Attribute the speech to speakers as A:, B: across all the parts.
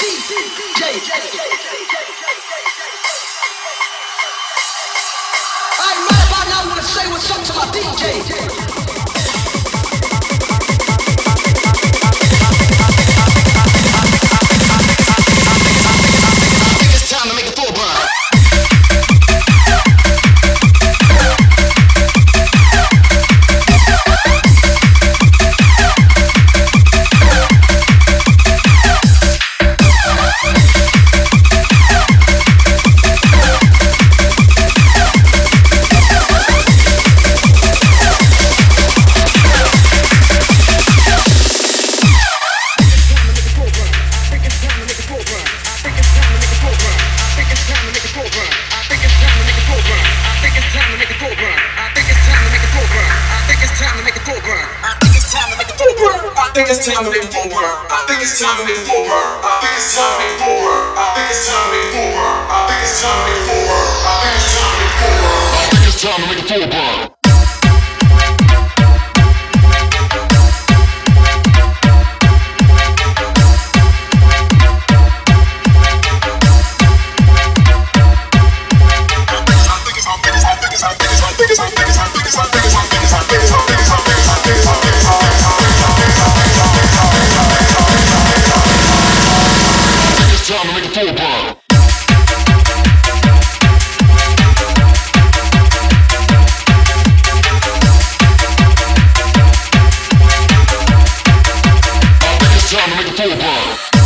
A: DJ. I ain't mad about
B: now wanna say what's up to my DJ. Think it's time to make a full.
C: I think it's time to make full burn. I think it's time to make full burn. I think it's time to make a full. I think it's time to make a full. I think it's time to make a full. I think it's time to make a full. Time to make a full burn.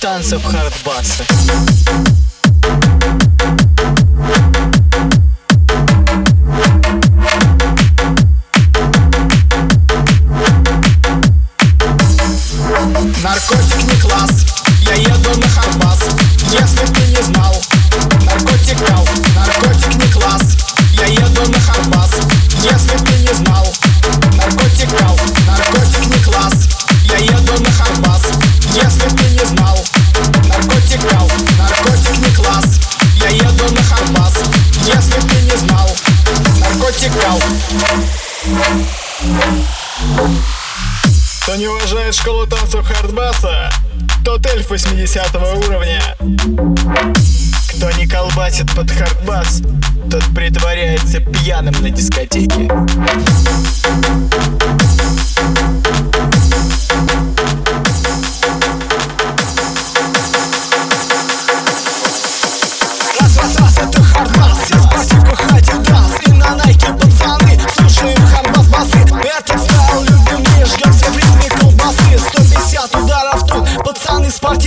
C: танцев хардбаса. Наркотик не класс, я еду на хардбас. Если ты не знал, наркотик кал Наркотик не класс, я еду на хардбас. Если сердцу хардбаса Тот эльф 80 уровня. Кто не колбасит под хардбас Тот притворяется пьяным на дискотеке.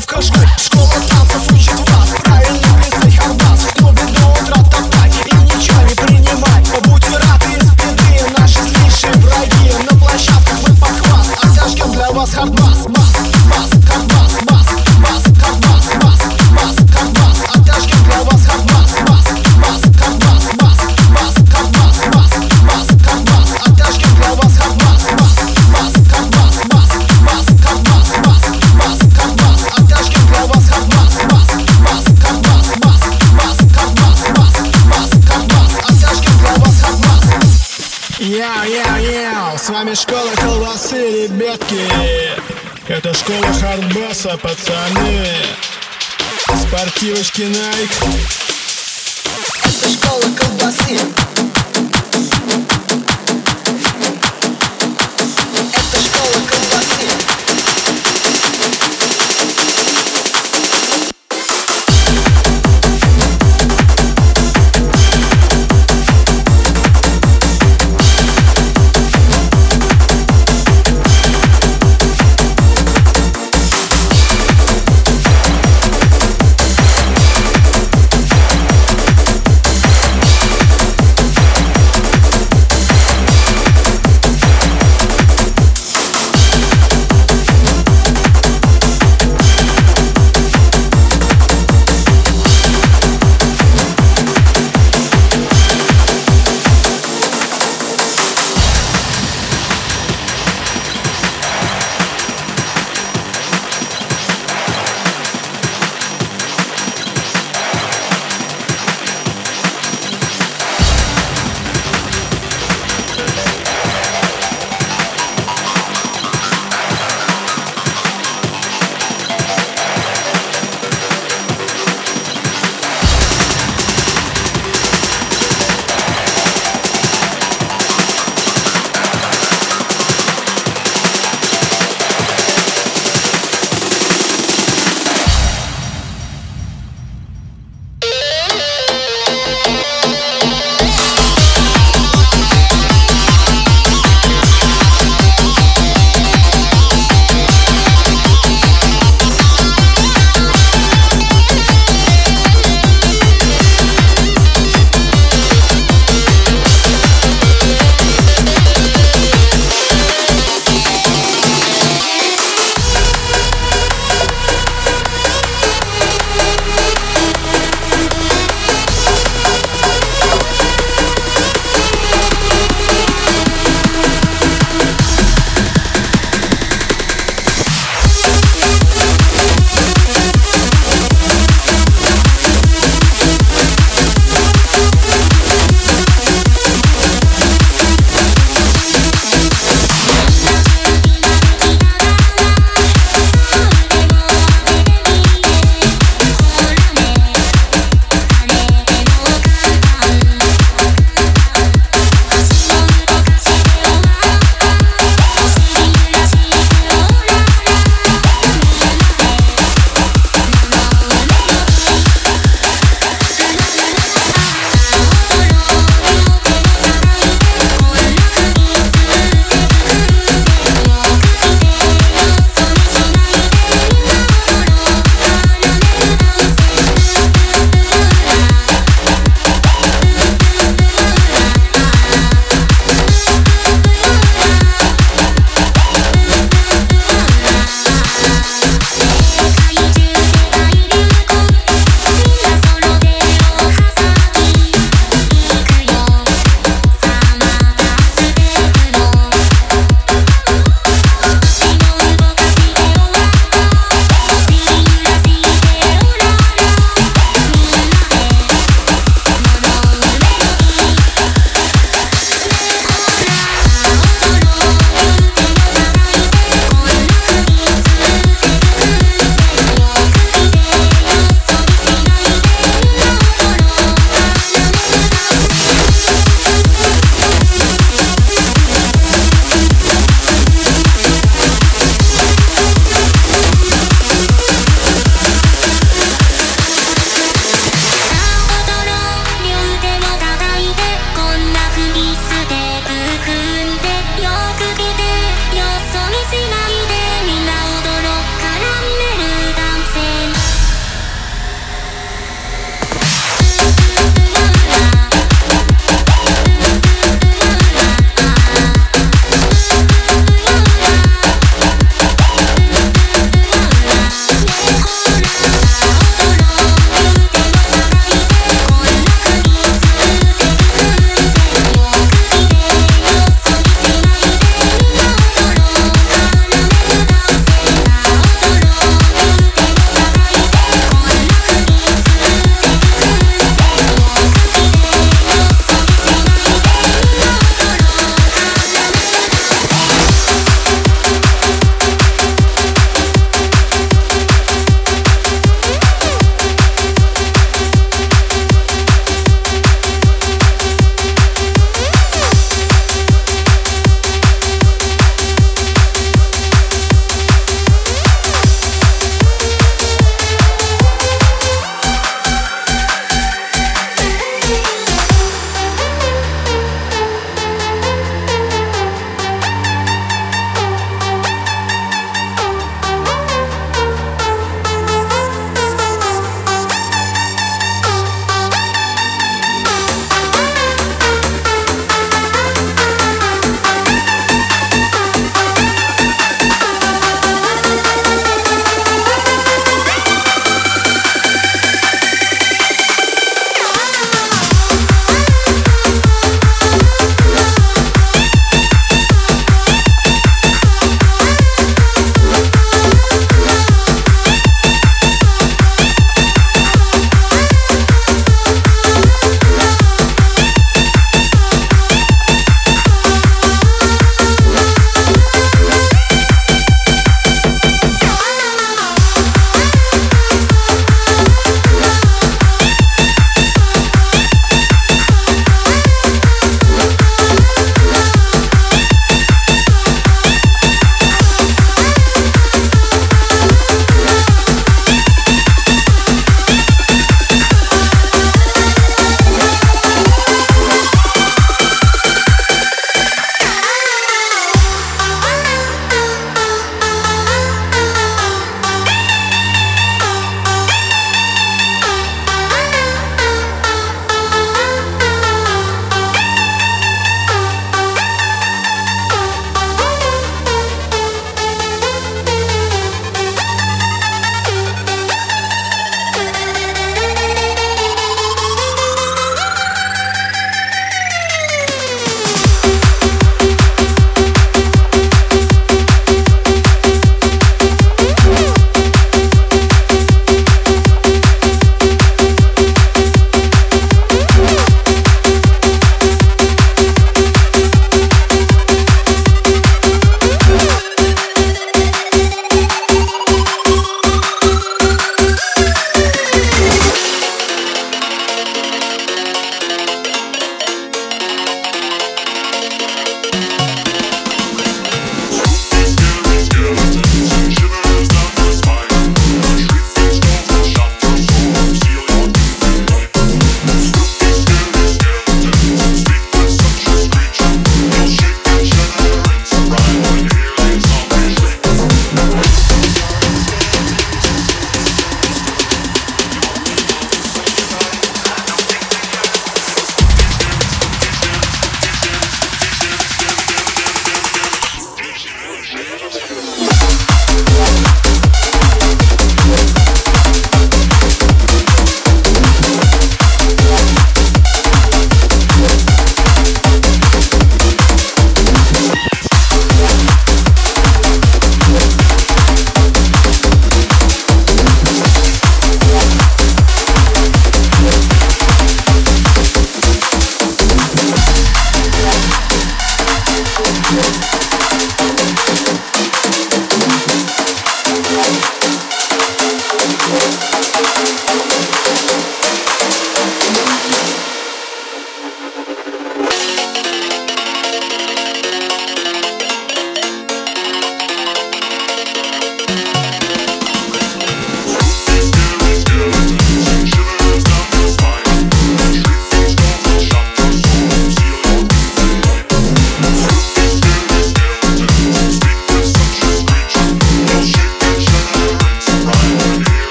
C: в кашку пацаны. Спортивочки Nike.